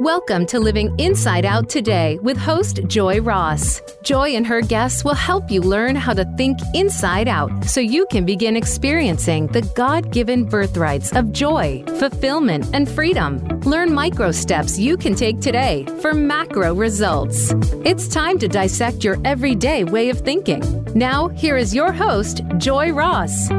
Welcome to Living Inside Out today with host Joy Ross. Joy and her guests will help you learn how to think inside out so you can begin experiencing the God given birthrights of joy, fulfillment, and freedom. Learn micro steps you can take today for macro results. It's time to dissect your everyday way of thinking. Now, here is your host, Joy Ross.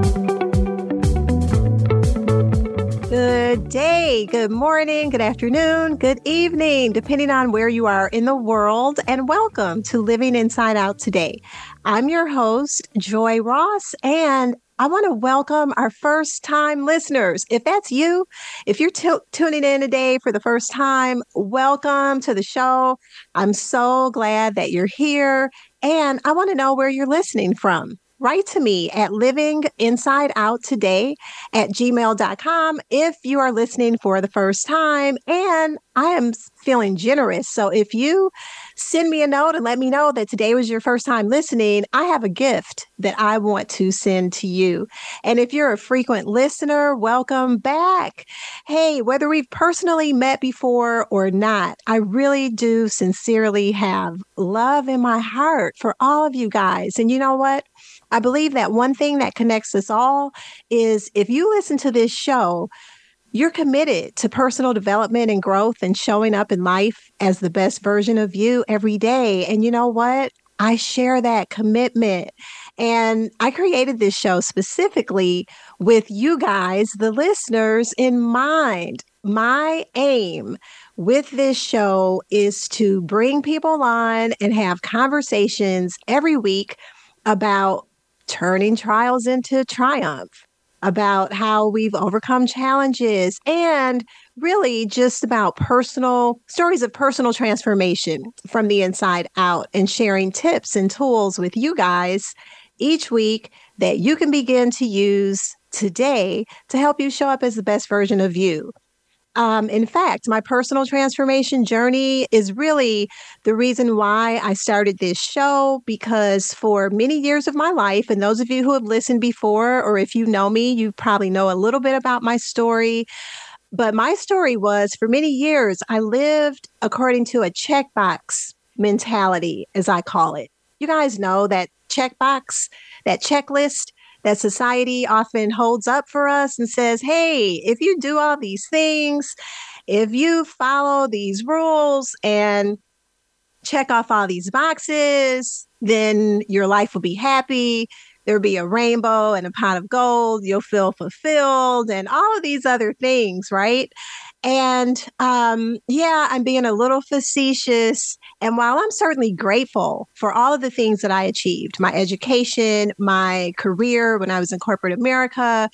Good day, good morning, good afternoon, good evening, depending on where you are in the world, and welcome to Living Inside Out today. I'm your host, Joy Ross, and I want to welcome our first time listeners. If that's you, if you're t- tuning in today for the first time, welcome to the show. I'm so glad that you're here, and I want to know where you're listening from write to me at livinginsideouttoday at gmail.com if you are listening for the first time. And I am feeling generous. So if you send me a note and let me know that today was your first time listening, I have a gift that I want to send to you. And if you're a frequent listener, welcome back. Hey, whether we've personally met before or not, I really do sincerely have love in my heart for all of you guys. And you know what? I believe that one thing that connects us all is if you listen to this show, you're committed to personal development and growth and showing up in life as the best version of you every day. And you know what? I share that commitment. And I created this show specifically with you guys, the listeners, in mind. My aim with this show is to bring people on and have conversations every week about turning trials into triumph, about how we've overcome challenges, and really just about personal stories of personal transformation from the inside out and sharing tips and tools with you guys each week that you can begin to use today to help you show up as the best version of you. Um, in fact, my personal transformation journey is really the reason why I started this show because for many years of my life, and those of you who have listened before, or if you know me, you probably know a little bit about my story. But my story was for many years, I lived according to a checkbox mentality, as I call it. You guys know that checkbox, that checklist that society often holds up for us and says, hey, if you do all these things, if you follow these rules and check off all these boxes, then your life will be happy. There'll be a rainbow and a pot of gold. You'll feel fulfilled and all of these other things, right? And um, yeah, I'm being a little facetious. And while I'm certainly grateful for all of the things that I achieved, my education, my career when I was in corporate America,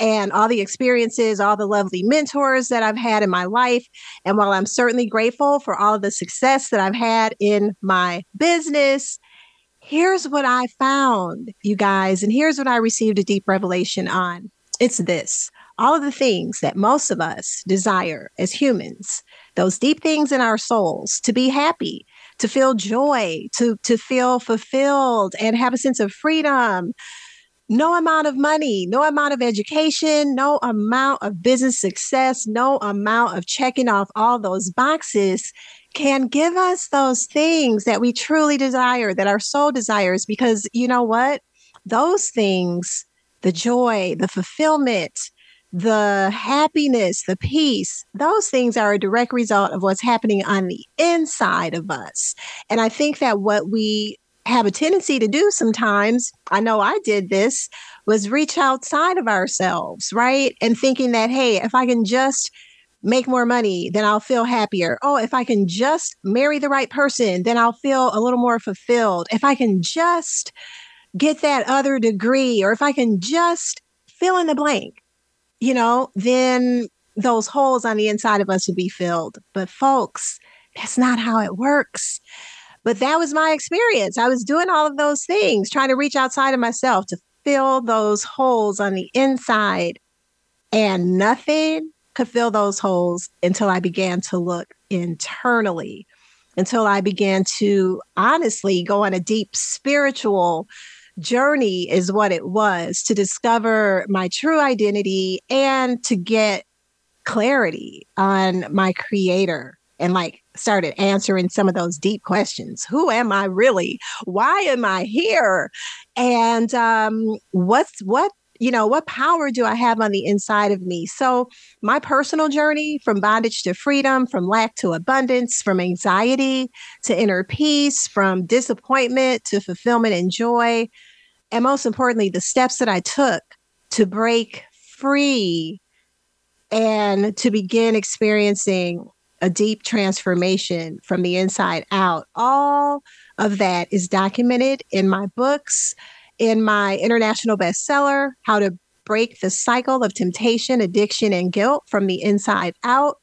and all the experiences, all the lovely mentors that I've had in my life. And while I'm certainly grateful for all of the success that I've had in my business, here's what I found, you guys, and here's what I received a deep revelation on. It's this all of the things that most of us desire as humans, those deep things in our souls, to be happy, to feel joy, to, to feel fulfilled and have a sense of freedom. No amount of money, no amount of education, no amount of business success, no amount of checking off all those boxes can give us those things that we truly desire, that our soul desires. Because you know what? Those things, the joy, the fulfillment, the happiness, the peace, those things are a direct result of what's happening on the inside of us. And I think that what we have a tendency to do sometimes, I know I did this, was reach outside of ourselves, right? And thinking that, hey, if I can just make more money, then I'll feel happier. Oh, if I can just marry the right person, then I'll feel a little more fulfilled. If I can just get that other degree, or if I can just fill in the blank, you know, then those holes on the inside of us will be filled. But folks, that's not how it works. But that was my experience. I was doing all of those things, trying to reach outside of myself to fill those holes on the inside. And nothing could fill those holes until I began to look internally, until I began to honestly go on a deep spiritual journey is what it was to discover my true identity and to get clarity on my creator, and like started answering some of those deep questions. Who am I really? Why am I here? And um, what's what you know, what power do I have on the inside of me? So, my personal journey from bondage to freedom, from lack to abundance, from anxiety to inner peace, from disappointment to fulfillment and joy, and most importantly, the steps that I took to break free and to begin experiencing a deep transformation from the inside out. All of that is documented in my books, in my international bestseller, How to Break the Cycle of Temptation, Addiction, and Guilt from the Inside Out.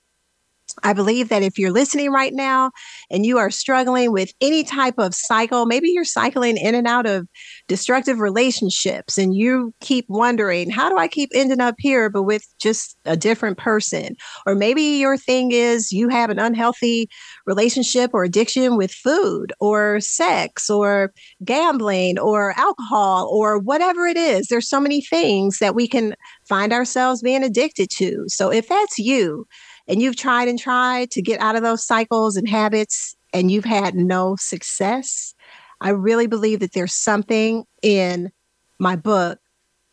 I believe that if you're listening right now and you are struggling with any type of cycle, maybe you're cycling in and out of destructive relationships and you keep wondering, how do I keep ending up here, but with just a different person? Or maybe your thing is you have an unhealthy relationship or addiction with food or sex or gambling or alcohol or whatever it is. There's so many things that we can find ourselves being addicted to. So if that's you, and you've tried and tried to get out of those cycles and habits and you've had no success, I really believe that there's something in my book,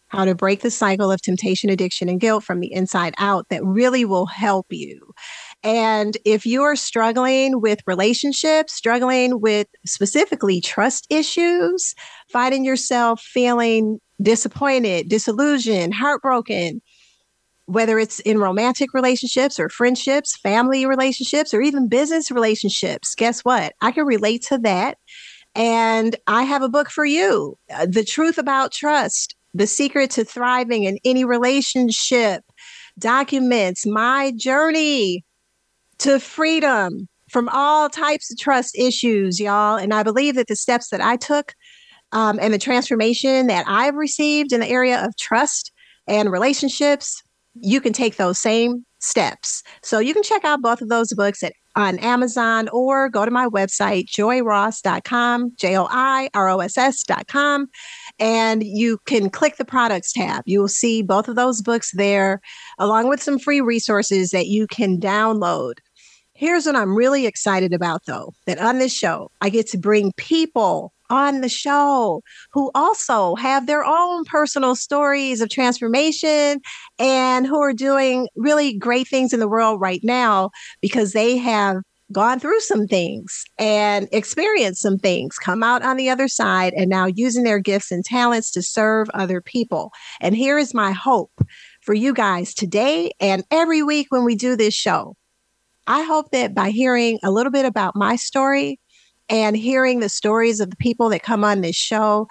How to Break the Cycle of Temptation, Addiction, and Guilt from the Inside Out, that really will help you. And if you're struggling with relationships, struggling with specifically trust issues, finding yourself feeling disappointed, disillusioned, heartbroken, whether it's in romantic relationships or friendships, family relationships, or even business relationships, guess what? I can relate to that. And I have a book for you uh, The Truth About Trust, The Secret to Thriving in Any Relationship, documents my journey to freedom from all types of trust issues, y'all. And I believe that the steps that I took um, and the transformation that I've received in the area of trust and relationships you can take those same steps. So you can check out both of those books at on Amazon or go to my website, joyross.com, J O I R O S S.com, and you can click the products tab. You will see both of those books there, along with some free resources that you can download. Here's what I'm really excited about, though that on this show, I get to bring people on the show who also have their own personal stories of transformation and who are doing really great things in the world right now because they have gone through some things and experienced some things, come out on the other side, and now using their gifts and talents to serve other people. And here is my hope for you guys today and every week when we do this show. I hope that by hearing a little bit about my story, and hearing the stories of the people that come on this show,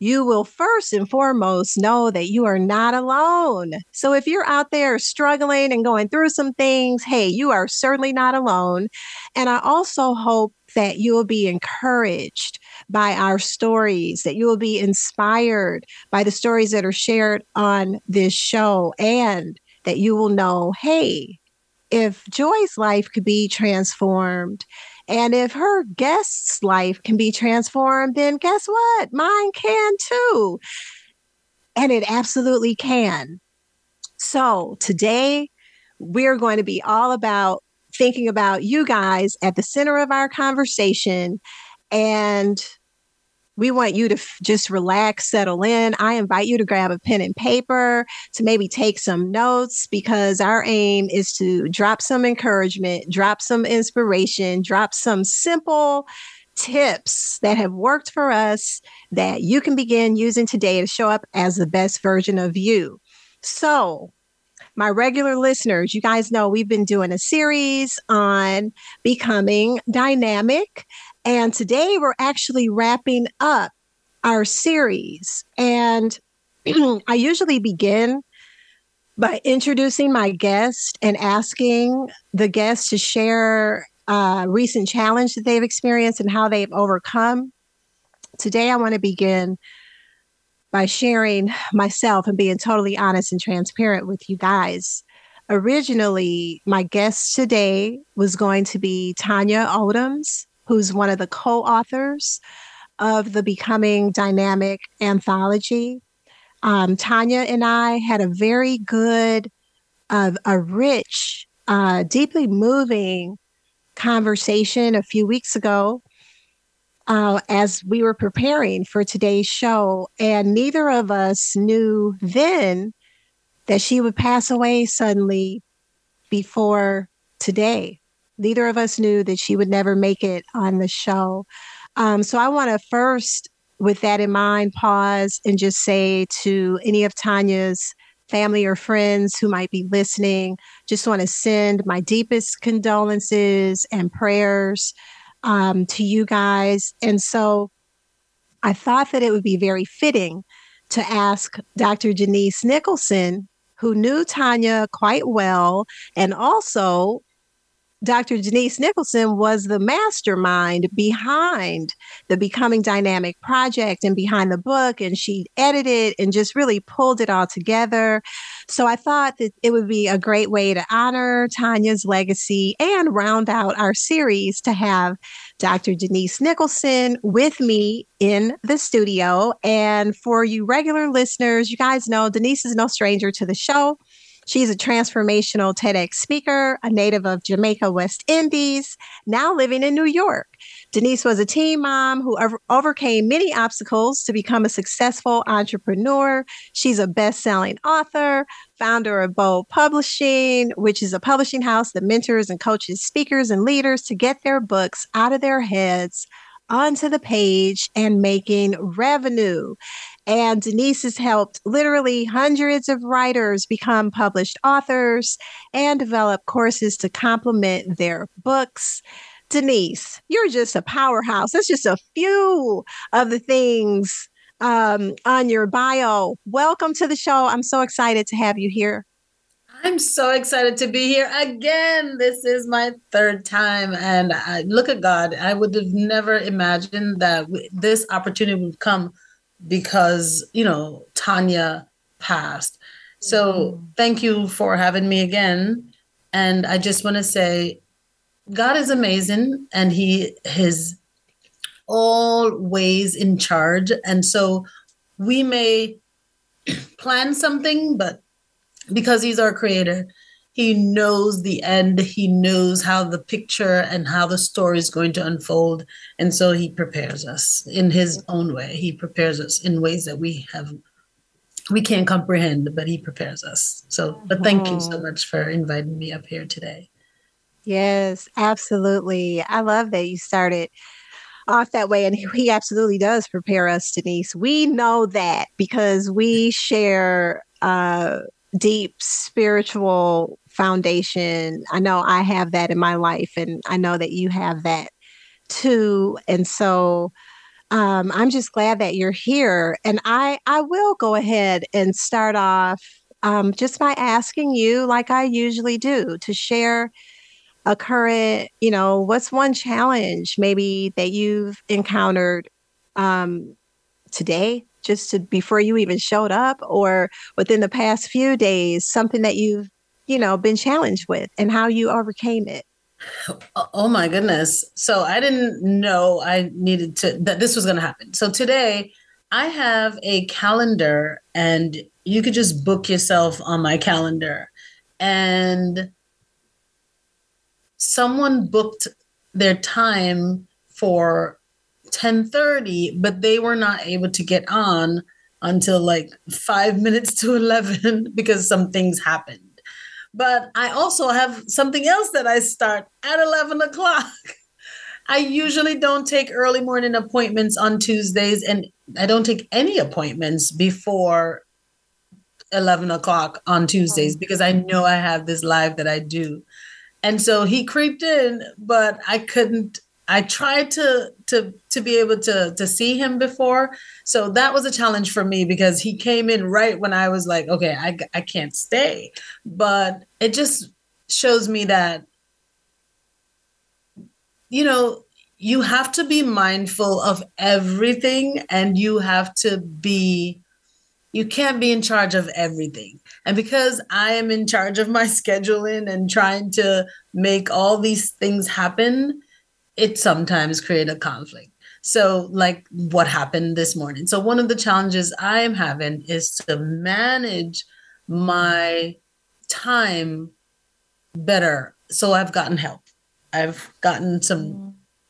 you will first and foremost know that you are not alone. So if you're out there struggling and going through some things, hey, you are certainly not alone. And I also hope that you will be encouraged by our stories, that you will be inspired by the stories that are shared on this show, and that you will know, hey, if Joy's life could be transformed, and if her guest's life can be transformed, then guess what? Mine can too. And it absolutely can. So today, we're going to be all about thinking about you guys at the center of our conversation and we want you to f- just relax, settle in. I invite you to grab a pen and paper to maybe take some notes because our aim is to drop some encouragement, drop some inspiration, drop some simple tips that have worked for us that you can begin using today to show up as the best version of you. So, my regular listeners, you guys know we've been doing a series on becoming dynamic. And today we're actually wrapping up our series. And I usually begin by introducing my guest and asking the guest to share a recent challenge that they've experienced and how they've overcome. Today, I want to begin by sharing myself and being totally honest and transparent with you guys. Originally, my guest today was going to be Tanya Odoms who's one of the co authors of the Becoming Dynamic anthology. Um, Tanya and I had a very good, uh, a rich, uh, deeply moving conversation a few weeks ago uh, as we were preparing for today's show, and neither of us knew then that she would pass away suddenly before today. Neither of us knew that she would never make it on the show. Um, so I want to first, with that in mind, pause and just say to any of Tanya's family or friends who might be listening, just want to send my deepest condolences and prayers um, to you guys. And so I thought that it would be very fitting to ask Dr. Denise Nicholson, who knew Tanya quite well and also Dr. Denise Nicholson was the mastermind behind the Becoming Dynamic project and behind the book. And she edited and just really pulled it all together. So I thought that it would be a great way to honor Tanya's legacy and round out our series to have Dr. Denise Nicholson with me in the studio. And for you regular listeners, you guys know Denise is no stranger to the show. She's a transformational TEDx speaker, a native of Jamaica, West Indies, now living in New York. Denise was a teen mom who over- overcame many obstacles to become a successful entrepreneur. She's a best selling author, founder of Bold Publishing, which is a publishing house that mentors and coaches speakers and leaders to get their books out of their heads onto the page and making revenue. And Denise has helped literally hundreds of writers become published authors and develop courses to complement their books. Denise, you're just a powerhouse. That's just a few of the things um, on your bio. Welcome to the show. I'm so excited to have you here. I'm so excited to be here again. This is my third time, and I, look at God. I would have never imagined that this opportunity would come because you know Tanya passed. So mm-hmm. thank you for having me again. And I just want to say, God is amazing, and He is always in charge. And so we may plan something, but because he's our creator he knows the end. He knows how the picture and how the story is going to unfold. And so he prepares us in his own way. He prepares us in ways that we have we can't comprehend but he prepares us. So but thank you so much for inviting me up here today. Yes absolutely. I love that you started off that way and he absolutely does prepare us denise. We know that because we share uh deep spiritual foundation. I know I have that in my life, and I know that you have that too. And so um, I'm just glad that you're here. And I, I will go ahead and start off um, just by asking you, like I usually do, to share a current, you know, what's one challenge maybe that you've encountered um, today just to before you even showed up or within the past few days something that you've you know been challenged with and how you overcame it? Oh, oh my goodness. So i didn't know i needed to that this was going to happen. So today i have a calendar and you could just book yourself on my calendar. And someone booked their time for 10:30, but they were not able to get on until like 5 minutes to 11 because some things happened. But I also have something else that I start at 11 o'clock. I usually don't take early morning appointments on Tuesdays, and I don't take any appointments before 11 o'clock on Tuesdays mm-hmm. because I know I have this live that I do. And so he creeped in, but I couldn't I tried to to to be able to to see him before, so that was a challenge for me because he came in right when I was like, okay, I I can't stay, but it just shows me that you know you have to be mindful of everything and you have to be you can't be in charge of everything. And because i am in charge of my scheduling and trying to make all these things happen it sometimes create a conflict. So, like what happened this morning. So, one of the challenges I am having is to manage my time better. So, I've gotten help. I've gotten some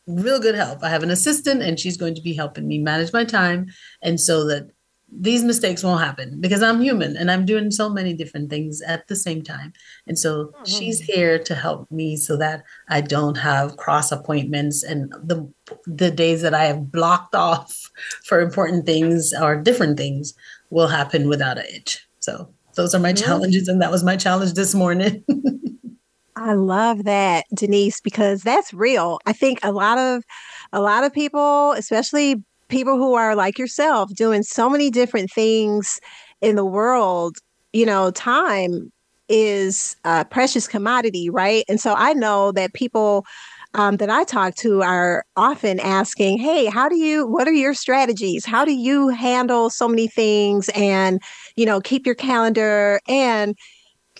mm-hmm. real good help. I have an assistant and she's going to be helping me manage my time and so that these mistakes won't happen because I'm human and I'm doing so many different things at the same time. And so mm-hmm. she's here to help me so that I don't have cross appointments and the the days that I have blocked off for important things or different things will happen without a itch. So those are my mm-hmm. challenges and that was my challenge this morning. I love that, Denise, because that's real. I think a lot of a lot of people, especially people who are like yourself doing so many different things in the world, you know, time is a precious commodity, right? And so I know that people um, that I talk to are often asking, Hey, how do you, what are your strategies? How do you handle so many things and, you know, keep your calendar and,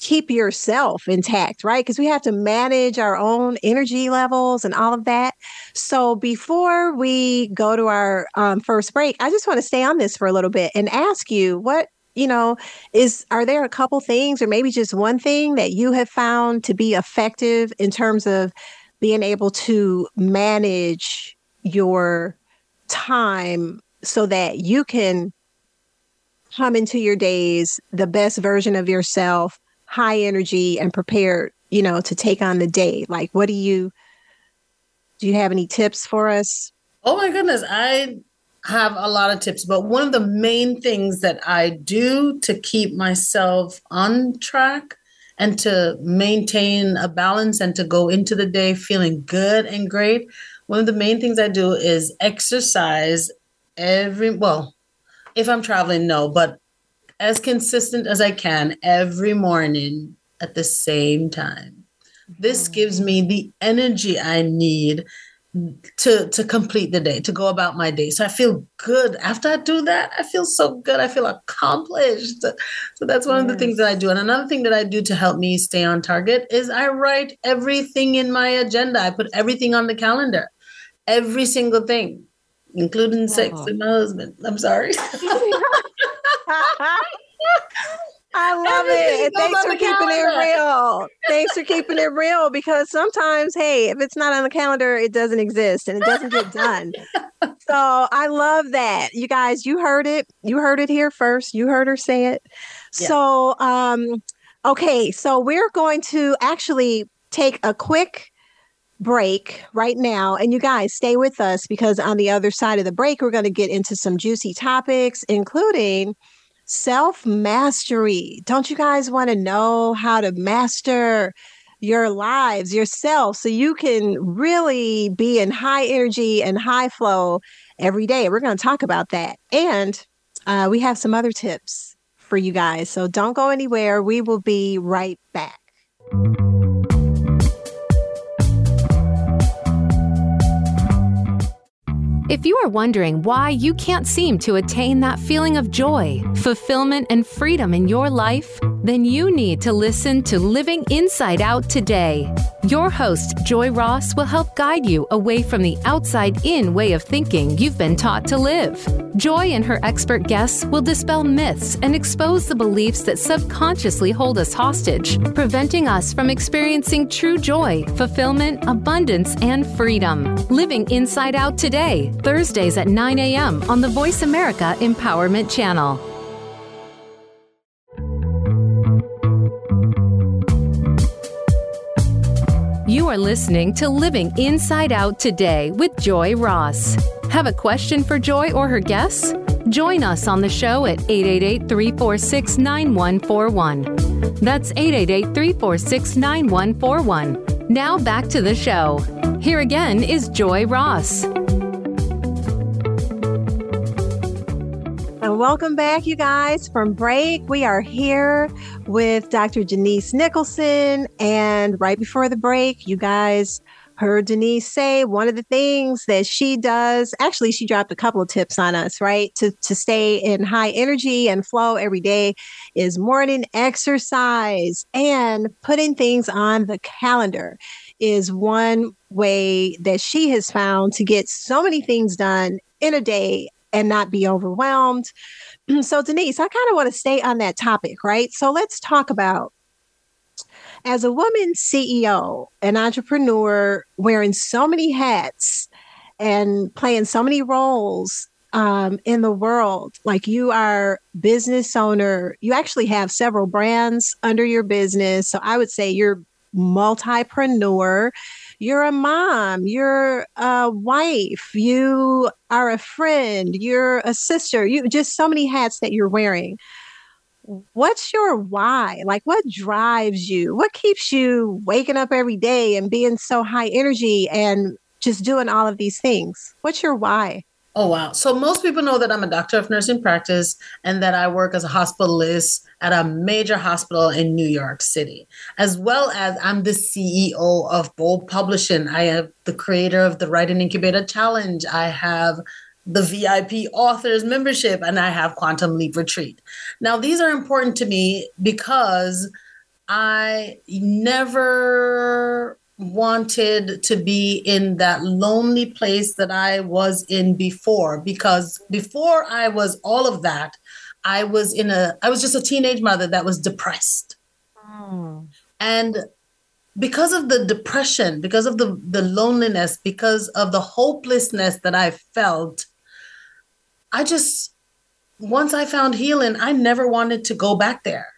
keep yourself intact, right? Because we have to manage our own energy levels and all of that. So before we go to our um, first break, I just want to stay on this for a little bit and ask you what you know is are there a couple things or maybe just one thing that you have found to be effective in terms of being able to manage your time so that you can come into your days the best version of yourself high energy and prepared, you know, to take on the day? Like, what do you do? You have any tips for us? Oh my goodness, I have a lot of tips, but one of the main things that I do to keep myself on track and to maintain a balance and to go into the day feeling good and great, one of the main things I do is exercise every well, if I'm traveling, no, but as consistent as I can every morning at the same time. This mm. gives me the energy I need to to complete the day, to go about my day. So I feel good after I do that. I feel so good. I feel accomplished. So that's one yes. of the things that I do. And another thing that I do to help me stay on target is I write everything in my agenda. I put everything on the calendar. Every single thing, including sex with my husband. I'm sorry. I love Everything it. thanks for keeping calendar. it real. Thanks for keeping it real because sometimes, hey, if it's not on the calendar, it doesn't exist and it doesn't get done. so I love that. You guys, you heard it. You heard it here first. You heard her say it. Yeah. So, um, okay, so we're going to actually take a quick break right now. And you guys stay with us because on the other side of the break, we're going to get into some juicy topics, including self mastery. Don't you guys want to know how to master your lives, yourself, so you can really be in high energy and high flow every day? We're going to talk about that. And uh, we have some other tips for you guys. So don't go anywhere. We will be right back. If you are wondering why you can't seem to attain that feeling of joy, fulfillment, and freedom in your life, then you need to listen to Living Inside Out today. Your host, Joy Ross, will help guide you away from the outside in way of thinking you've been taught to live. Joy and her expert guests will dispel myths and expose the beliefs that subconsciously hold us hostage, preventing us from experiencing true joy, fulfillment, abundance, and freedom. Living Inside Out today, Thursdays at 9 a.m. on the Voice America Empowerment Channel. You are listening to Living Inside Out today with Joy Ross. Have a question for Joy or her guests? Join us on the show at 888 346 9141. That's 888 346 9141. Now back to the show. Here again is Joy Ross. And welcome back, you guys, from break. We are here with Dr. Denise Nicholson. And right before the break, you guys heard Denise say one of the things that she does, actually, she dropped a couple of tips on us, right? To, to stay in high energy and flow every day is morning exercise and putting things on the calendar is one way that she has found to get so many things done in a day and not be overwhelmed. So, Denise, I kind of want to stay on that topic, right? So, let's talk about as a woman CEO, an entrepreneur wearing so many hats and playing so many roles um, in the world, like you are business owner, you actually have several brands under your business. So I would say you're multipreneur. You're a mom, you're a wife, you are a friend, you're a sister, you just so many hats that you're wearing what's your why? Like, what drives you? What keeps you waking up every day and being so high energy and just doing all of these things? What's your why? Oh, wow. So, most people know that I'm a doctor of nursing practice and that I work as a hospitalist at a major hospital in New York City, as well as I'm the CEO of Bold Publishing. I am the creator of the Writing Incubator Challenge. I have the VIP authors membership, and I have Quantum Leap Retreat. Now, these are important to me because I never wanted to be in that lonely place that I was in before because before I was all of that I was in a I was just a teenage mother that was depressed. Mm. And because of the depression, because of the the loneliness, because of the hopelessness that I felt, I just, once I found healing, I never wanted to go back there.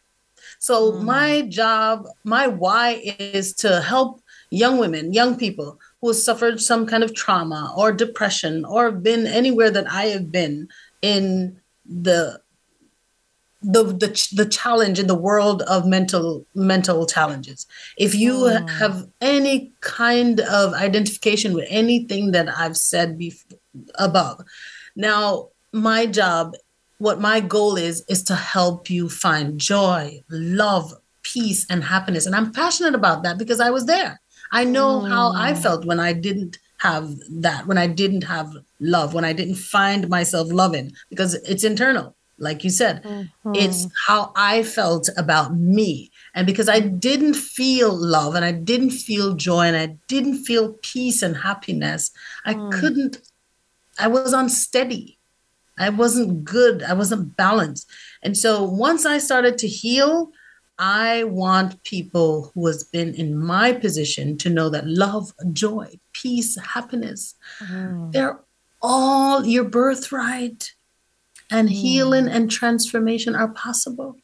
So mm. my job, my why is to help young women, young people who have suffered some kind of trauma or depression or been anywhere that I have been in the the the, the challenge in the world of mental mental challenges if you mm. have any kind of identification with anything that i've said before, above now my job, what my goal is, is to help you find joy, love, peace, and happiness. And I'm passionate about that because I was there. I know mm. how I mm. felt when I didn't have that, when I didn't have love, when I didn't find myself loving, because it's internal. Like you said, mm-hmm. it's how I felt about me. And because I didn't feel love and I didn't feel joy and I didn't feel peace and happiness, I mm. couldn't, I was unsteady. I wasn't good. I wasn't balanced. And so once I started to heal, I want people who has been in my position to know that love, joy, peace, happiness, mm. they're all your birthright. And mm. healing and transformation are possible.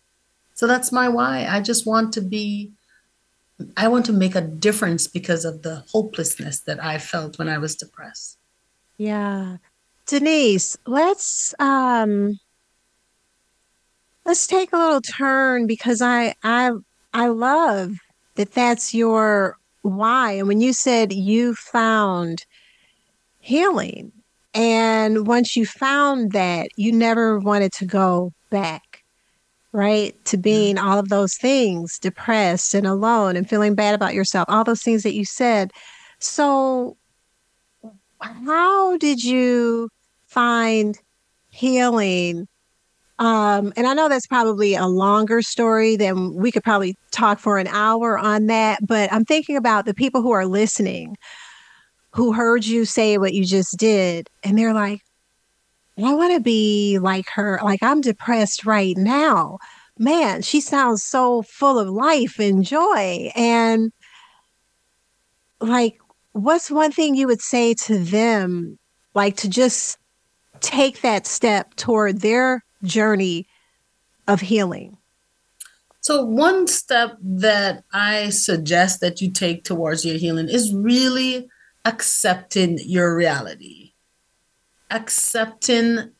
So that's my why. I just want to be I want to make a difference because of the hopelessness that I felt when I was depressed. Yeah. Denise, let's um let's take a little turn because I I I love that that's your why. And when you said you found healing and once you found that, you never wanted to go back, right? To being all of those things, depressed and alone and feeling bad about yourself, all those things that you said. So how did you find healing um, and I know that's probably a longer story than we could probably talk for an hour on that, but I'm thinking about the people who are listening who heard you say what you just did, and they're like, I want to be like her. Like, I'm depressed right now. Man, she sounds so full of life and joy. And like, what's one thing you would say to them, like to just take that step toward their journey of healing? So, one step that I suggest that you take towards your healing is really accepting your reality, accepting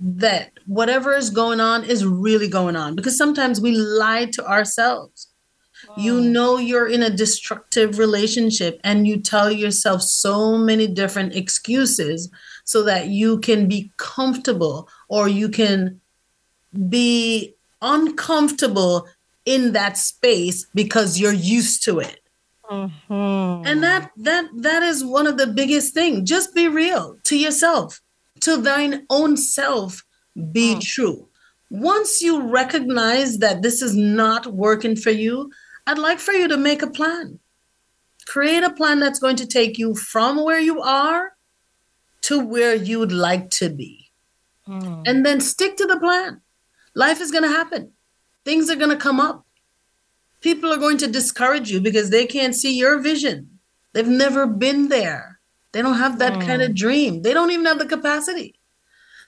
that whatever is going on is really going on because sometimes we lie to ourselves. You know you're in a destructive relationship and you tell yourself so many different excuses so that you can be comfortable or you can be uncomfortable in that space because you're used to it. Mm-hmm. And that that that is one of the biggest things. Just be real to yourself, to thine own self. Be mm. true. Once you recognize that this is not working for you, I'd like for you to make a plan. Create a plan that's going to take you from where you are to where you would like to be. Mm. And then stick to the plan. Life is going to happen, things are going to come up. people are going to discourage you because they can't see your vision. They've never been there. They don't have that mm. kind of dream. They don't even have the capacity.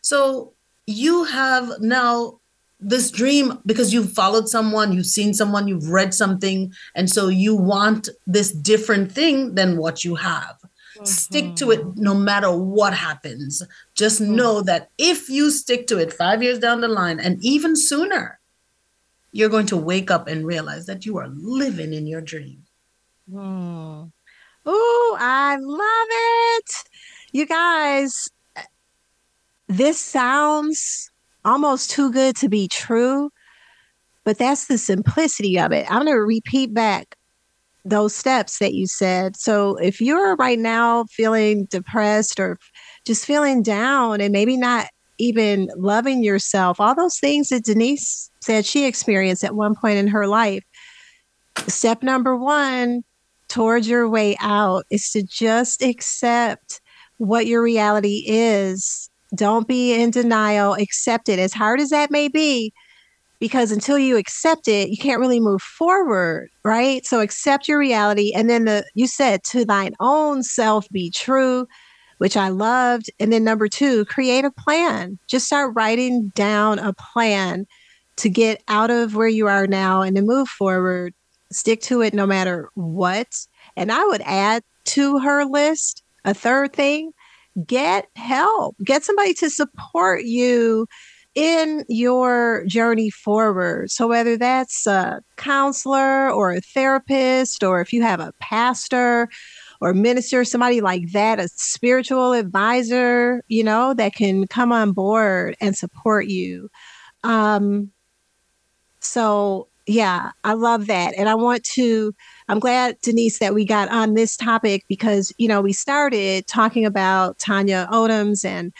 So you have now this dream because you've followed someone, you've seen someone, you've read something, and so you want this different thing than what you have. Mm-hmm. Stick to it no matter what happens. Just mm-hmm. know that if you stick to it five years down the line and even sooner, you're going to wake up and realize that you are living in your dream. Mm. Oh, I love it. You guys, this sounds almost too good to be true, but that's the simplicity of it. I'm going to repeat back those steps that you said. So if you're right now feeling depressed or just feeling down and maybe not even loving yourself, all those things that Denise said she experienced at one point in her life. Step number one towards your way out is to just accept what your reality is. Don't be in denial, accept it as hard as that may be because until you accept it, you can't really move forward, right? So accept your reality. And then the you said to thine own self be true, which I loved. And then number two, create a plan. Just start writing down a plan to get out of where you are now and to move forward. Stick to it no matter what. And I would add to her list a third thing get help, get somebody to support you in your journey forward. So, whether that's a counselor or a therapist, or if you have a pastor or minister, somebody like that, a spiritual advisor, you know, that can come on board and support you. Um, so, yeah, I love that. And I want to, I'm glad, Denise, that we got on this topic because, you know, we started talking about Tanya Odoms and,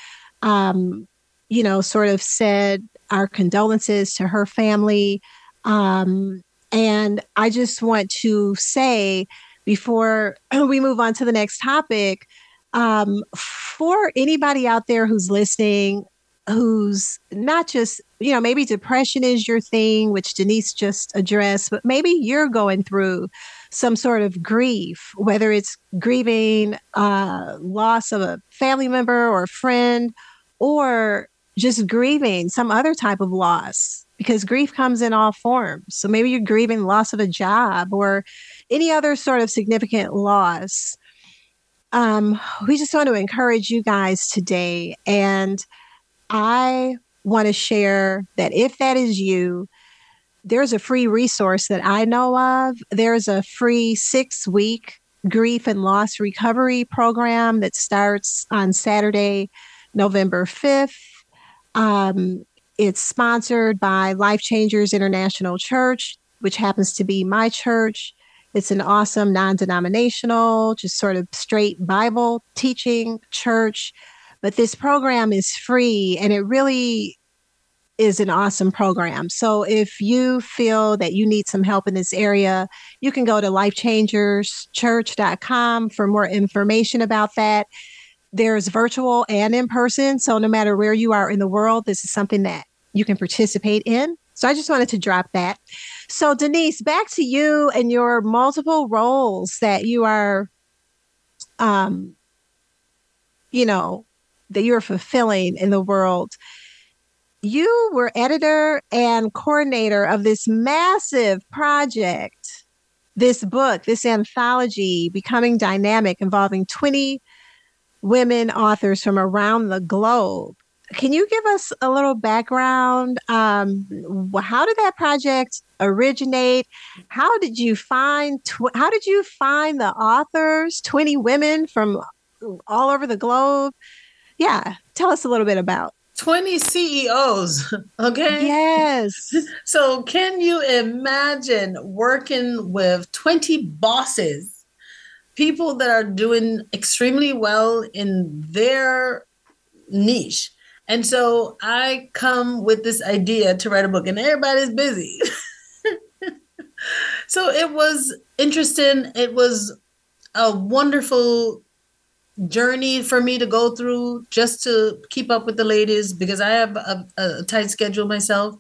um, you know, sort of said our condolences to her family. Um, and I just want to say before we move on to the next topic, um, for anybody out there who's listening, who's not just, you know, maybe depression is your thing, which Denise just addressed, but maybe you're going through some sort of grief, whether it's grieving uh, loss of a family member or a friend, or just grieving some other type of loss because grief comes in all forms. So maybe you're grieving loss of a job or any other sort of significant loss. Um, we just want to encourage you guys today. And I want to share that if that is you, there's a free resource that I know of. There's a free six week grief and loss recovery program that starts on Saturday, November 5th. Um, it's sponsored by Life Changers International Church, which happens to be my church. It's an awesome non denominational, just sort of straight Bible teaching church. But this program is free and it really is an awesome program. So if you feel that you need some help in this area, you can go to lifechangerschurch.com for more information about that. There's virtual and in person. So no matter where you are in the world, this is something that you can participate in. So I just wanted to drop that. So Denise, back to you and your multiple roles that you are um you know that you're fulfilling in the world. You were editor and coordinator of this massive project, this book, this anthology, Becoming Dynamic, involving 20 women authors from around the globe. Can you give us a little background? Um, how did that project originate? How did you find? Tw- how did you find the authors? Twenty women from all over the globe. Yeah, tell us a little bit about. 20 CEOs. Okay. Yes. So, can you imagine working with 20 bosses people that are doing extremely well in their niche. And so I come with this idea to write a book, and everybody's busy. so it was interesting. It was a wonderful journey for me to go through just to keep up with the ladies because I have a, a tight schedule myself.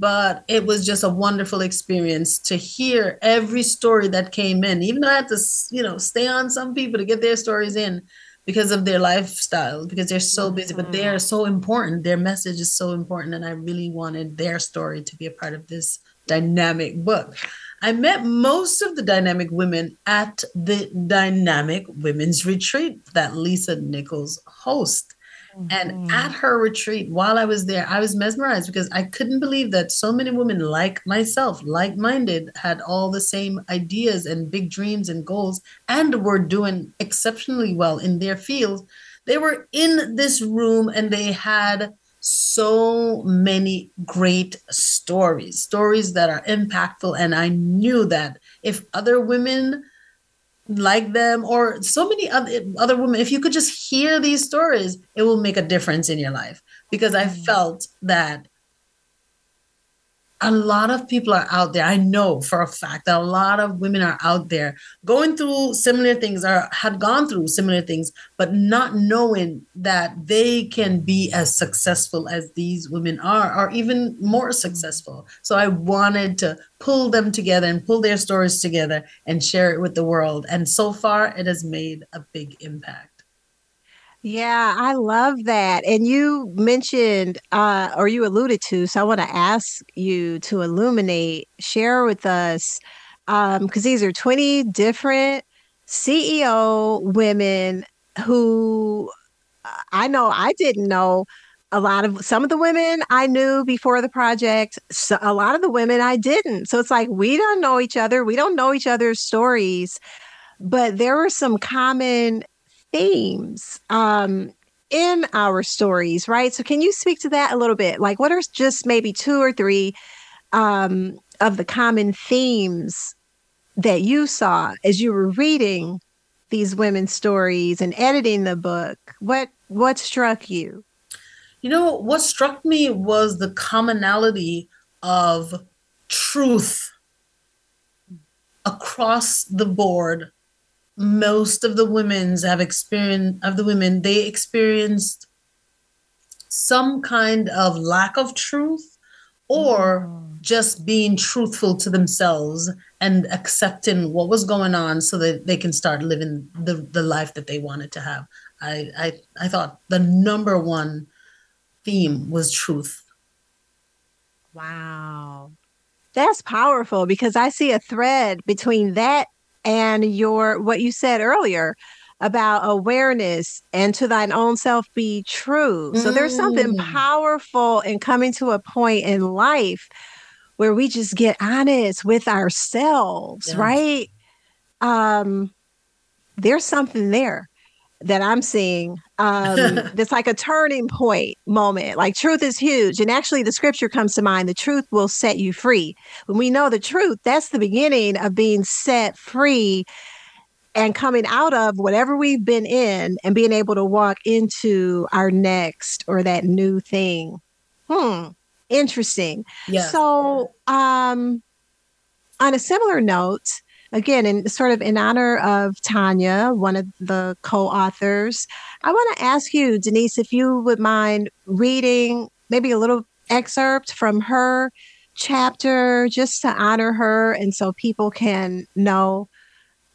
But it was just a wonderful experience to hear every story that came in. Even though i had to you know stay on some people to get their stories in because of their lifestyle because they're so busy but they are mm-hmm. so important. Their message is so important and i really wanted their story to be a part of this dynamic book. I met most of the dynamic women at the dynamic women's retreat that lisa nichols hosts and Mm-hmm. at her retreat, while I was there, I was mesmerized because I couldn't believe that so many women like myself, like minded, had all the same ideas and big dreams and goals and were doing exceptionally well in their fields. They were in this room and they had so many great stories, stories that are impactful. And I knew that if other women like them or so many other other women if you could just hear these stories it will make a difference in your life. Because i mm. felt that a lot of people are out there i know for a fact that a lot of women are out there going through similar things or had gone through similar things but not knowing that they can be as successful as these women are or even more mm-hmm. successful. So i wanted to pull them together and pull their stories together and share it with the world. And so far it has made a big impact Yeah, I love that. And you mentioned, uh, or you alluded to, so I want to ask you to illuminate, share with us, because these are 20 different CEO women who uh, I know I didn't know. A lot of some of the women I knew before the project, so a lot of the women I didn't. So it's like we don't know each other, we don't know each other's stories, but there were some common themes um, in our stories, right? So, can you speak to that a little bit? Like, what are just maybe two or three um, of the common themes that you saw as you were reading these women's stories and editing the book? What what struck you? You know, what struck me was the commonality of truth across the board. Most of the women's have experienced of the women, they experienced some kind of lack of truth or mm. just being truthful to themselves and accepting what was going on so that they can start living the, the life that they wanted to have. I, I I thought the number one theme was truth. Wow. That's powerful because I see a thread between that and your what you said earlier about awareness and to thine own self be true. So there's something Mm. powerful in coming to a point in life where we just get honest with ourselves, Yes. right? Um there's something there that I'm seeing. Um, that's like a turning point moment. Like truth is huge. And actually, the scripture comes to mind the truth will set you free. When we know the truth, that's the beginning of being set free and coming out of whatever we've been in and being able to walk into our next or that new thing. Hmm. Interesting. So, um, on a similar note, again, in sort of in honor of Tanya, one of the co-authors, I want to ask you, Denise, if you would mind reading maybe a little excerpt from her chapter, just to honor her, and so people can know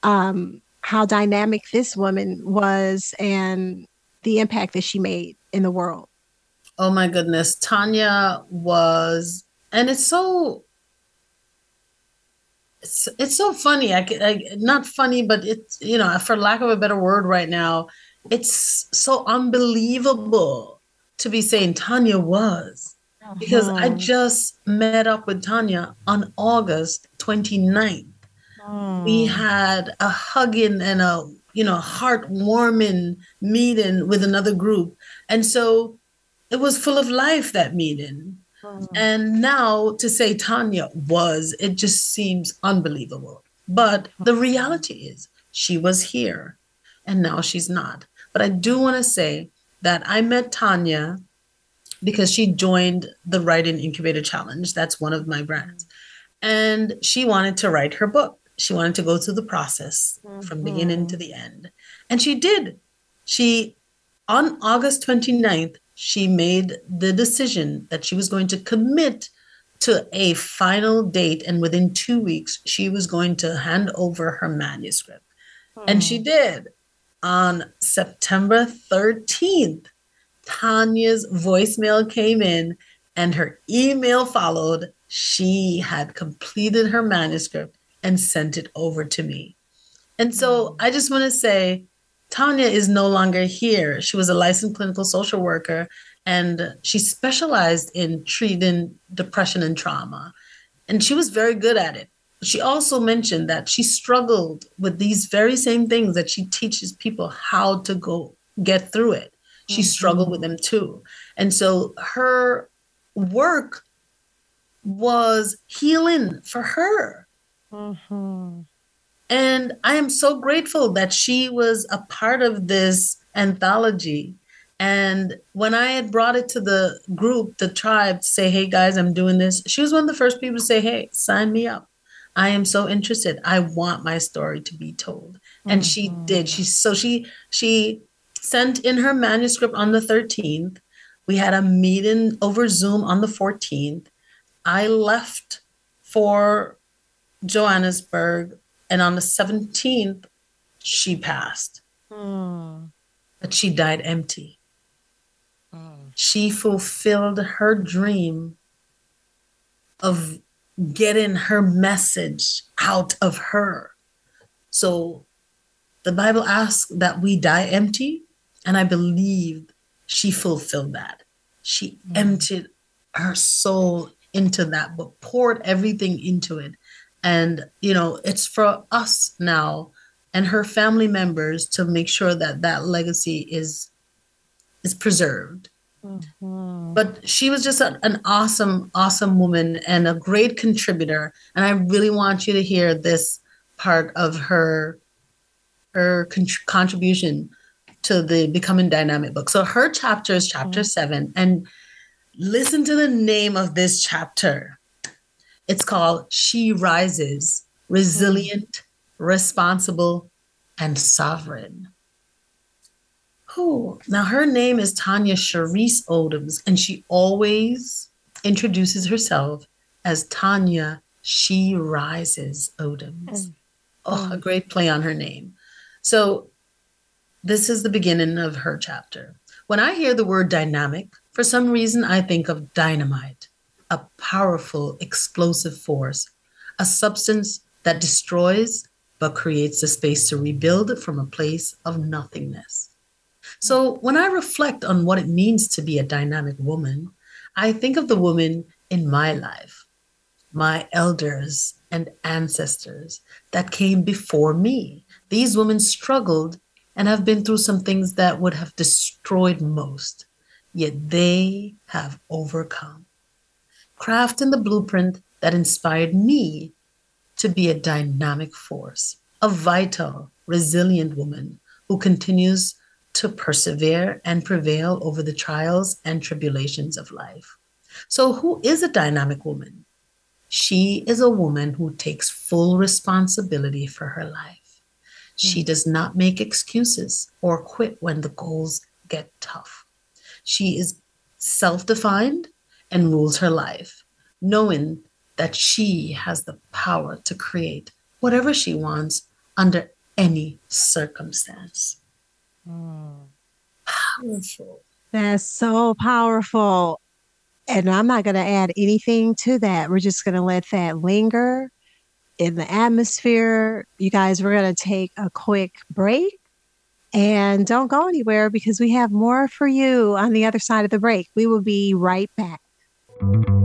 um, how dynamic this woman was and the impact that she made in the world. Oh my goodness. Tanya was, and it's so, it's, it's so funny. I, I not funny, but it's, you know, for lack of a better word right now, it's so unbelievable to be saying Tanya was. Uh-huh. Because I just met up with Tanya on August 29th. we oh. had a hugging and a you know heartwarming meeting with another group. And so it was full of life that meeting Hmm. and now to say tanya was it just seems unbelievable. But the reality is she was here and now she's not. But i do want to say that i met tanya because she joined the writing incubator challenge. That's one of my brands. And she wanted to write her book. She wanted to go through the process from beginning to mm-hmm. the end. And she did. She on august 29th she made the decision that she was going to commit to a final date. And within two weeks, she was going to hand over her manuscript. And she hmm. did. On September 13th, Tanya's voicemail came in and her email followed. She had completed her manuscript and sent it over to me. And so hmm. I just want to say, Tanya is no longer here. She was a licensed clinical social worker and she specialized in treating depression and trauma. And she was very good at it. She also mentioned that she struggled with these very same things that she teaches people how to go get through it. She mm-hmm. struggled with them too. And so her work was healing for her. Mm-hmm. And I am so grateful that she was a part of this anthology. And when I had brought it to the group, the tribe, to say, hey guys, I'm doing this, she was one of the first people to say, hey, sign me up. I am so interested. I want my story to be told. And mm-hmm. she did. She so she she sent in her manuscript on the 13th. We had a meeting over Zoom on the 14th. I left for Johannesburg and on the 17th she passed. Mm. But she died empty. Mm. She fulfilled her dream of getting her message out of her. So the Bible asks that we die empty, and I believe she fulfilled that. She mm-hmm. emptied her soul into that, but poured everything into it. And, you know, it's for us now and her family members to make sure that that legacy is is preserved Mm-hmm. But she was just a, an awesome, awesome woman and a great contributor. And I really want you to hear this part of her her con- contribution to the Becoming Dynamic book. So her chapter is chapter mm-hmm. seven, and listen to the name of this chapter. It's called She Rises Resilient. Responsible, and Sovereign. Oh, now her name is Tanya Sharice Odoms, and she always introduces herself as Tanya She Rises Odoms. Mm. Oh, a great play on her name. So, this is the beginning of her chapter. When I hear the word dynamic, for some reason I think of dynamite, a powerful, explosive force, a substance that destroys but creates the space to rebuild from a place of nothingness. So when I reflect on what it means to be a dynamic woman, I think of the woman in my life, my elders and ancestors that came before me. These women struggled and have been through some things that would have destroyed most, yet they have overcome. Crafting the blueprint that inspired me to be a dynamic force, a vital, resilient woman who continues to persevere and prevail over the trials and tribulations of life. So, who is a dynamic woman? She is a woman who takes full responsibility for her life. She hmm. does not make excuses or quit when the goals get tough. She is self defined and rules her life, knowing that she has the power to create whatever she wants under any circumstance. Powerful. That's so powerful. And I'm not going to add anything to that. We're just going to let that linger in the atmosphere. You guys, we're going to take a quick break and don't go anywhere because we have more for you on the other side of the break. We will be right back. Thank you.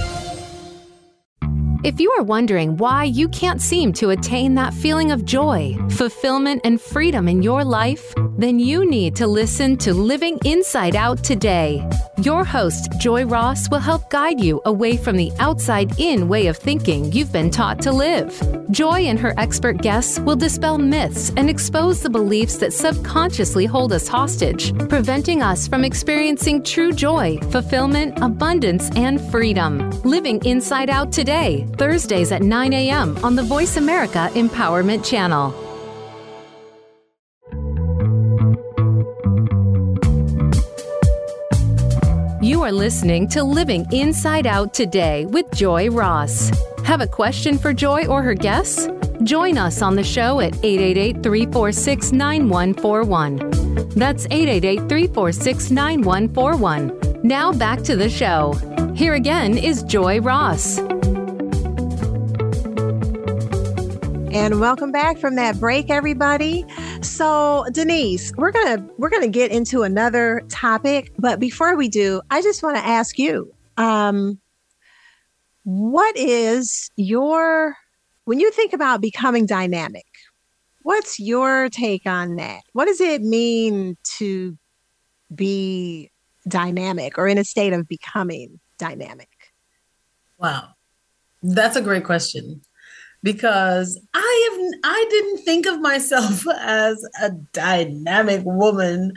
If you are wondering why you can't seem to attain that feeling of joy, fulfillment, and freedom in your life, then you need to listen to Living Inside Out today. Your host, Joy Ross, will help guide you away from the outside in way of thinking you've been taught to live. Joy and her expert guests will dispel myths and expose the beliefs that subconsciously hold us hostage, preventing us from experiencing true joy, fulfillment, abundance, and freedom. Living Inside Out today, Thursdays at 9 a.m. on the Voice America Empowerment Channel. You are listening to Living Inside Out today with Joy Ross. Have a question for Joy or her guests? Join us on the show at 888 346 9141. That's 888 346 9141. Now back to the show. Here again is Joy Ross. And welcome back from that break, everybody. So, Denise, we're gonna we're gonna get into another topic, but before we do, I just want to ask you, um, what is your when you think about becoming dynamic? What's your take on that? What does it mean to be dynamic or in a state of becoming dynamic? Wow, that's a great question because I have I didn't think of myself as a dynamic woman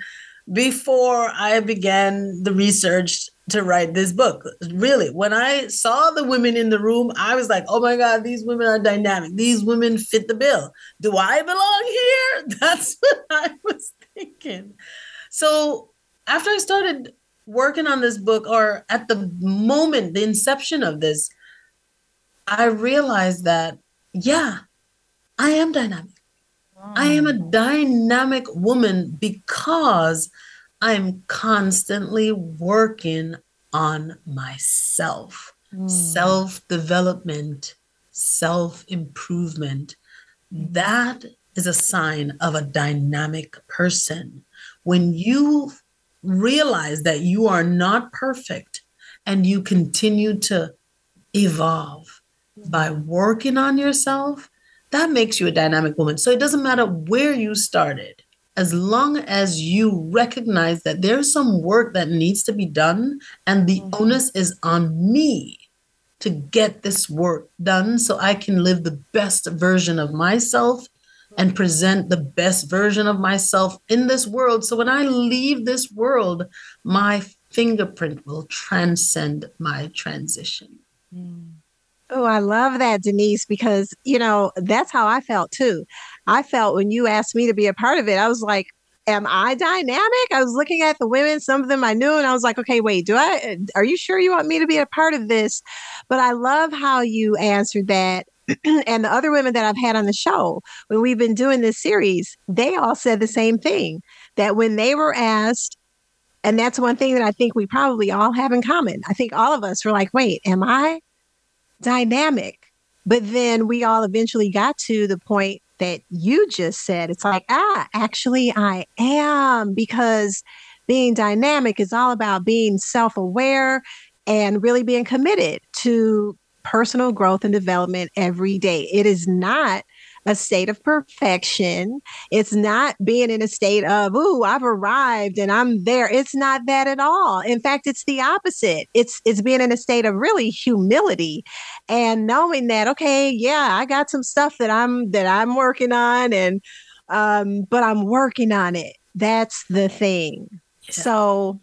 before I began the research to write this book. Really, when I saw the women in the room, I was like, "Oh my god, these women are dynamic. These women fit the bill. Do I belong here?" That's what I was thinking. So, after I started working on this book or at the moment the inception of this, I realized that yeah, I am dynamic. I am a dynamic woman because I'm constantly working on myself, mm. self development, self improvement. That is a sign of a dynamic person. When you realize that you are not perfect and you continue to evolve, by working on yourself, that makes you a dynamic woman. So it doesn't matter where you started, as long as you recognize that there's some work that needs to be done, and the mm-hmm. onus is on me to get this work done so I can live the best version of myself and present the best version of myself in this world. So when I leave this world, my fingerprint will transcend my transition. Mm. Oh, I love that, Denise, because, you know, that's how I felt too. I felt when you asked me to be a part of it, I was like, am I dynamic? I was looking at the women, some of them I knew, and I was like, okay, wait, do I, are you sure you want me to be a part of this? But I love how you answered that. and the other women that I've had on the show, when we've been doing this series, they all said the same thing that when they were asked, and that's one thing that I think we probably all have in common. I think all of us were like, wait, am I dynamic. But then we all eventually got to the point that you just said. It's like, ah, actually, I am, because being dynamic is all about being self aware and really being committed to personal growth and development every day. It is not a state of perfection. It's not being in a state of, ooh, I've arrived and I'm there. It's not that at all. In fact, it's the opposite. It's it's being in a state of really humility and knowing that, okay, yeah, I got some stuff that I'm that I'm working on and um, but I'm working on it. That's the thing. Yeah. So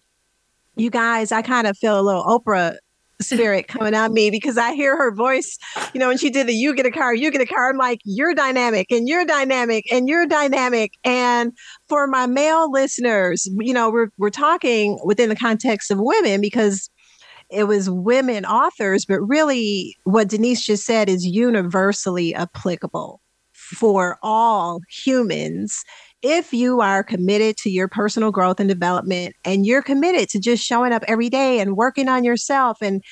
you guys, I kind of feel a little Oprah spirit coming out me because I hear her voice, you know, when she did the you get a car, you get a car. I'm like, you're dynamic and you're dynamic and you're dynamic. And for my male listeners, you know, we're we're talking within the context of women because it was women authors, but really what Denise just said is universally applicable for all humans if you are committed to your personal growth and development and you're committed to just showing up every day and working on yourself and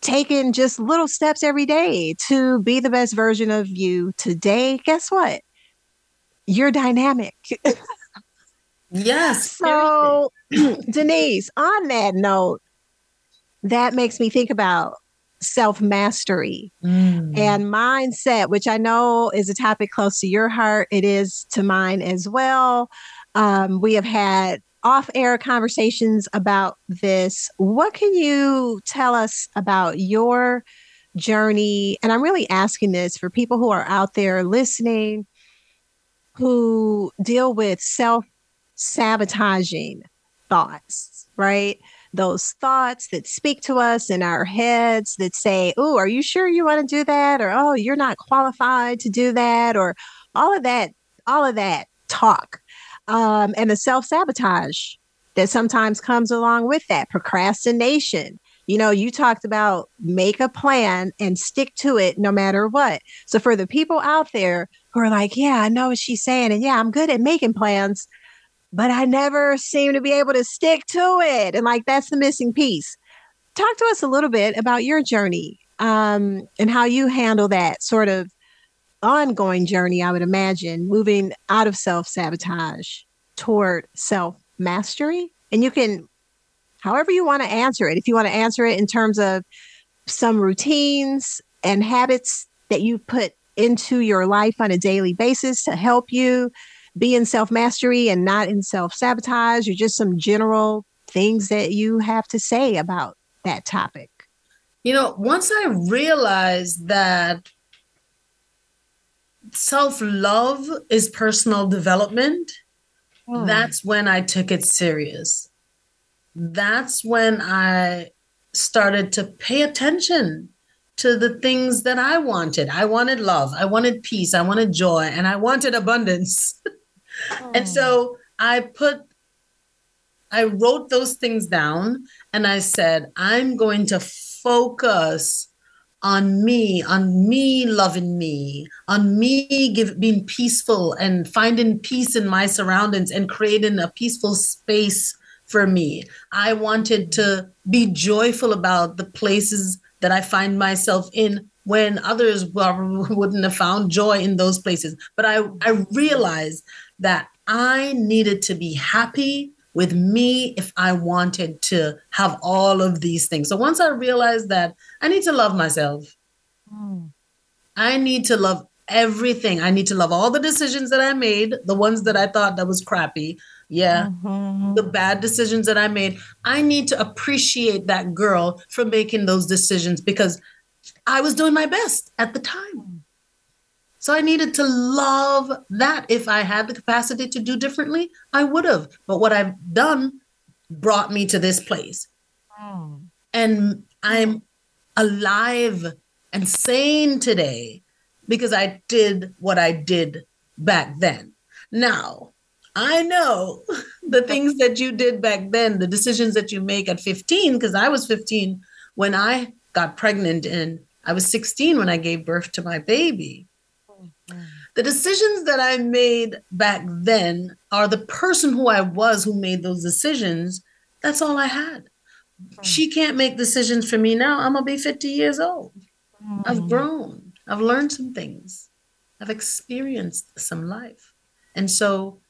taking just little steps every day to be the best version of you today, guess what? You're dynamic. yes. So, Denise, on that note, that makes me think about self mastery mm. and mindset, which I know is a topic close to your heart. It is to mine as well. Um, we have had off air conversations about this. What can you tell us about your journey? And I'm really asking this for people who are out there listening who deal with self sabotaging thoughts, right? Those thoughts that speak to us in our heads that say, Oh, are you sure you want to do that? Or, Oh, you're not qualified to do that. Or all of that, all of that talk. Um, and the self sabotage that sometimes comes along with that procrastination. You know, you talked about make a plan and stick to it no matter what. So, for the people out there who are like, yeah, I know what she's saying. And yeah, I'm good at making plans, but I never seem to be able to stick to it. And like, that's the missing piece. Talk to us a little bit about your journey um, and how you handle that sort of ongoing journey, I would imagine, moving out of self sabotage toward self mastery. And you can, however you want to answer it, if you want to answer it in terms of some routines and habits that you put into your life on a daily basis to help you be in self mastery and not in self sabotage, or just some general things that you have to say about that topic? You know, once I realized that self love is personal development, oh. that's when I took it serious. That's when I started to pay attention to the things that I wanted. I wanted love, I wanted peace, I wanted joy, and I wanted abundance. oh. And so oh. I put, I wrote those things down and I said, I'm going to focus on me, on me loving me, on me give, being peaceful and finding peace in my surroundings and creating a peaceful space for me. I wanted to be joyful about the places that I find myself in when others wouldn't have found joy in those places. But I, I realized that I needed to be happy with me if I wanted to have all of these things. So once I realized that I need to love myself, mm. I need to love everything. I need to love all the decisions that I made, the ones that I thought that was crappy. Yeah. Mm-hmm. The bad decisions that I made. I need to appreciate that girl for making those decisions because I was doing my best at the time. So I needed to love that. If I had the capacity to do differently, I would have. But what I've done brought me to this place. Oh. And I'm alive and sane today because I did what I did back then. Now, I know the things that you did back then, the decisions that you make at 15, because I was 15 when I got pregnant and I was 16 when I gave birth to my baby. The decisions that I made back then are the person who I was who made those decisions. That's all I had. She can't make decisions for me now. I'm going to be 50 years old. I've mm. grown. I've learned some things. I've experienced some life. And so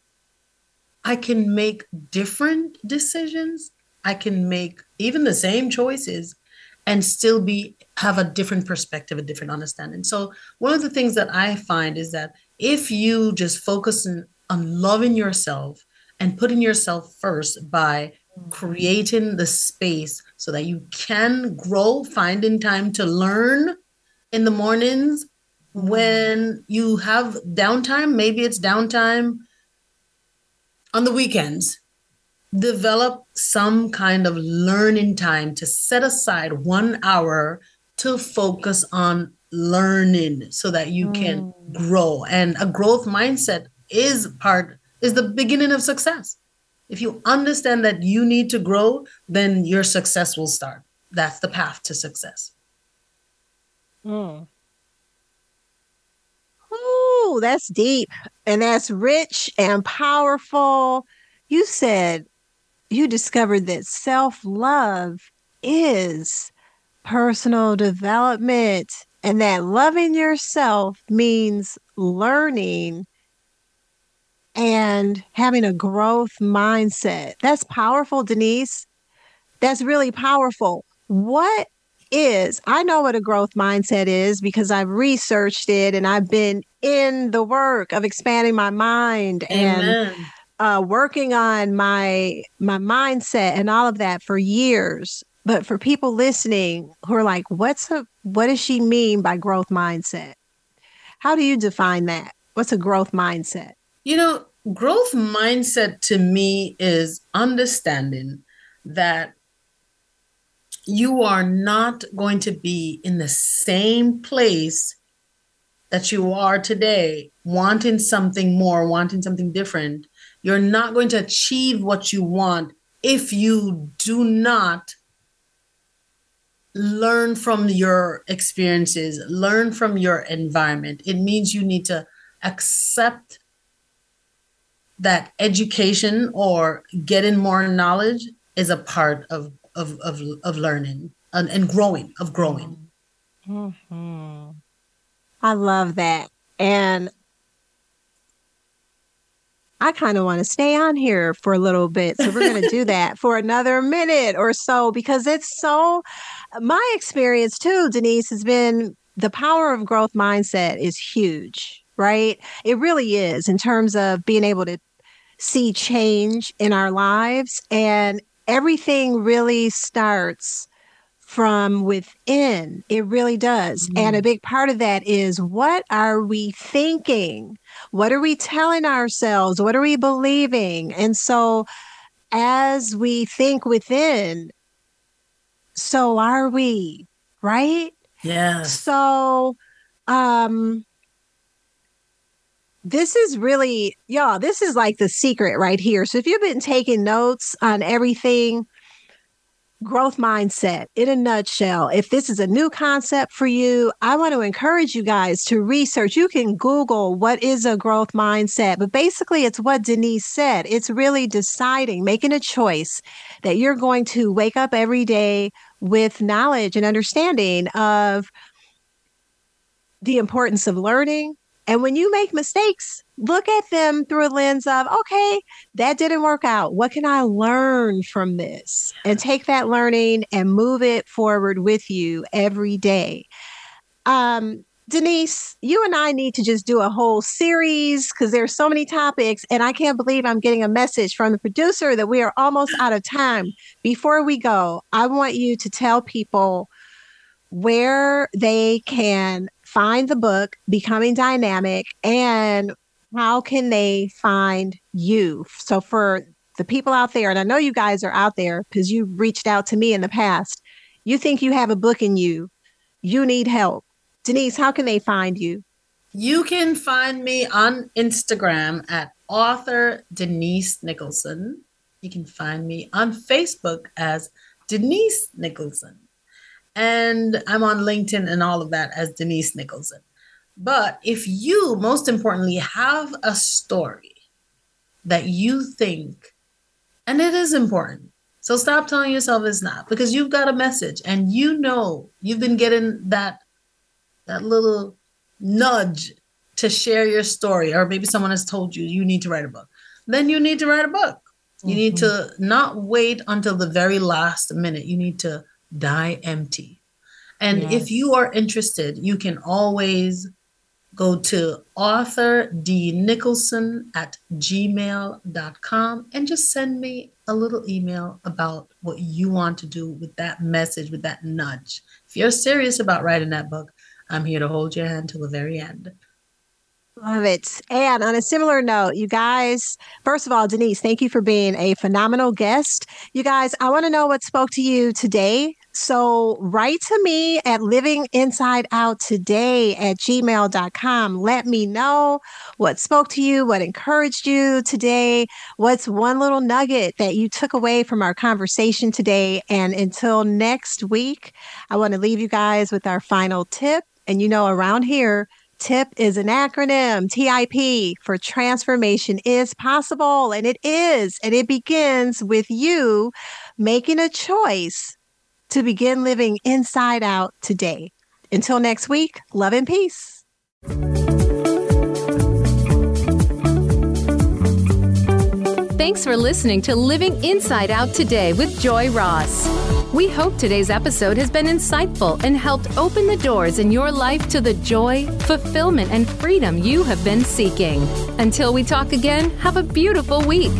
I can make different decisions. I can make even the same choices and still be have a different perspective, a different understanding. So one of the things that I find is that if you just focus on, on loving yourself and putting yourself first by creating the space so that you can grow, finding time to learn in the mornings mm-hmm. when you have downtime, maybe it's downtime on the weekends develop some kind of learning time to set aside one hour to focus on learning so that you can mm. grow and a growth mindset is part is the beginning of success if you understand that you need to grow then your success will start that's the path to success mm. Ooh, that's deep and that's rich and powerful. You said you discovered that self love is personal development and that loving yourself means learning and having a growth mindset. That's powerful, Denise. That's really powerful. What is, I know what a growth mindset is because I've researched it and I've been in the work of expanding my mind Amen. and uh, working on my my mindset and all of that for years. But for people listening who are like, "What's a what does she mean by growth mindset?" How do you define that? What's a growth mindset? You know, growth mindset to me is understanding that you are not going to be in the same place that you are today, wanting something more, wanting something different. You're not going to achieve what you want if you do not learn from your experiences, learn from your environment. It means you need to accept that education or getting more knowledge is a part of of of, of learning and, and growing of growing mm-hmm. i love that and I kind of want to stay on here for a little bit. So we're going to do that for another minute or so because it's so, my experience too, Denise, has been the power of growth mindset is huge, right? It really is in terms of being able to see change in our lives. And everything really starts from within. It really does. Mm-hmm. And a big part of that is what are we thinking? What are we telling ourselves? What are we believing? And so as we think within, so are we, right? Yeah. So um this is really, y'all, this is like the secret right here. So if you've been taking notes on everything, growth mindset in a nutshell. If this is a new concept for you, I want to encourage you guys to research. You can Google what is a growth mindset, but basically it's what Denise said. It's really deciding, making a choice that you're going to wake up every day with knowledge and understanding of the importance of learning, and when you make mistakes, look at them through a lens of, okay, that didn't work out. What can I learn from this? And take that learning and move it forward with you every day. Um, Denise, you and I need to just do a whole series because there's so many topics, and I can't believe I'm getting a message from the producer that we are almost out of time. Before we go, I want you to tell people where they can find the book, Becoming Dynamic, and how can they find you? So, for the people out there, and I know you guys are out there because you reached out to me in the past, you think you have a book in you, you need help. Denise, how can they find you? You can find me on Instagram at author Denise Nicholson. You can find me on Facebook as Denise Nicholson. And I'm on LinkedIn and all of that as Denise Nicholson. But if you, most importantly, have a story that you think, and it is important, so stop telling yourself it's not because you've got a message and you know you've been getting that that little nudge to share your story, or maybe someone has told you you need to write a book. Then you need to write a book. You mm-hmm. need to not wait until the very last minute. You need to die empty. And yes. if you are interested, you can always go to author d nicholson at gmail.com and just send me a little email about what you want to do with that message, with that nudge. If you're serious about writing that book, I'm here to hold your hand till the very end. Love it. And on a similar note, you guys, first of all, Denise, thank you for being a phenomenal guest. You guys, I want to know what spoke to you today. So write to me at livinginsideouttoday at gmail.com. Let me know what spoke to you, what encouraged you today. What's one little nugget that you took away from our conversation today? And until next week, I want to leave you guys with our final tip. And you know, around here, TIP is an acronym, TIP, for transformation is possible. And it is. And it begins with you making a choice to begin living inside out today. Until next week, love and peace. Thanks for listening to Living Inside Out today with Joy Ross. We hope today's episode has been insightful and helped open the doors in your life to the joy, fulfillment, and freedom you have been seeking. Until we talk again, have a beautiful week.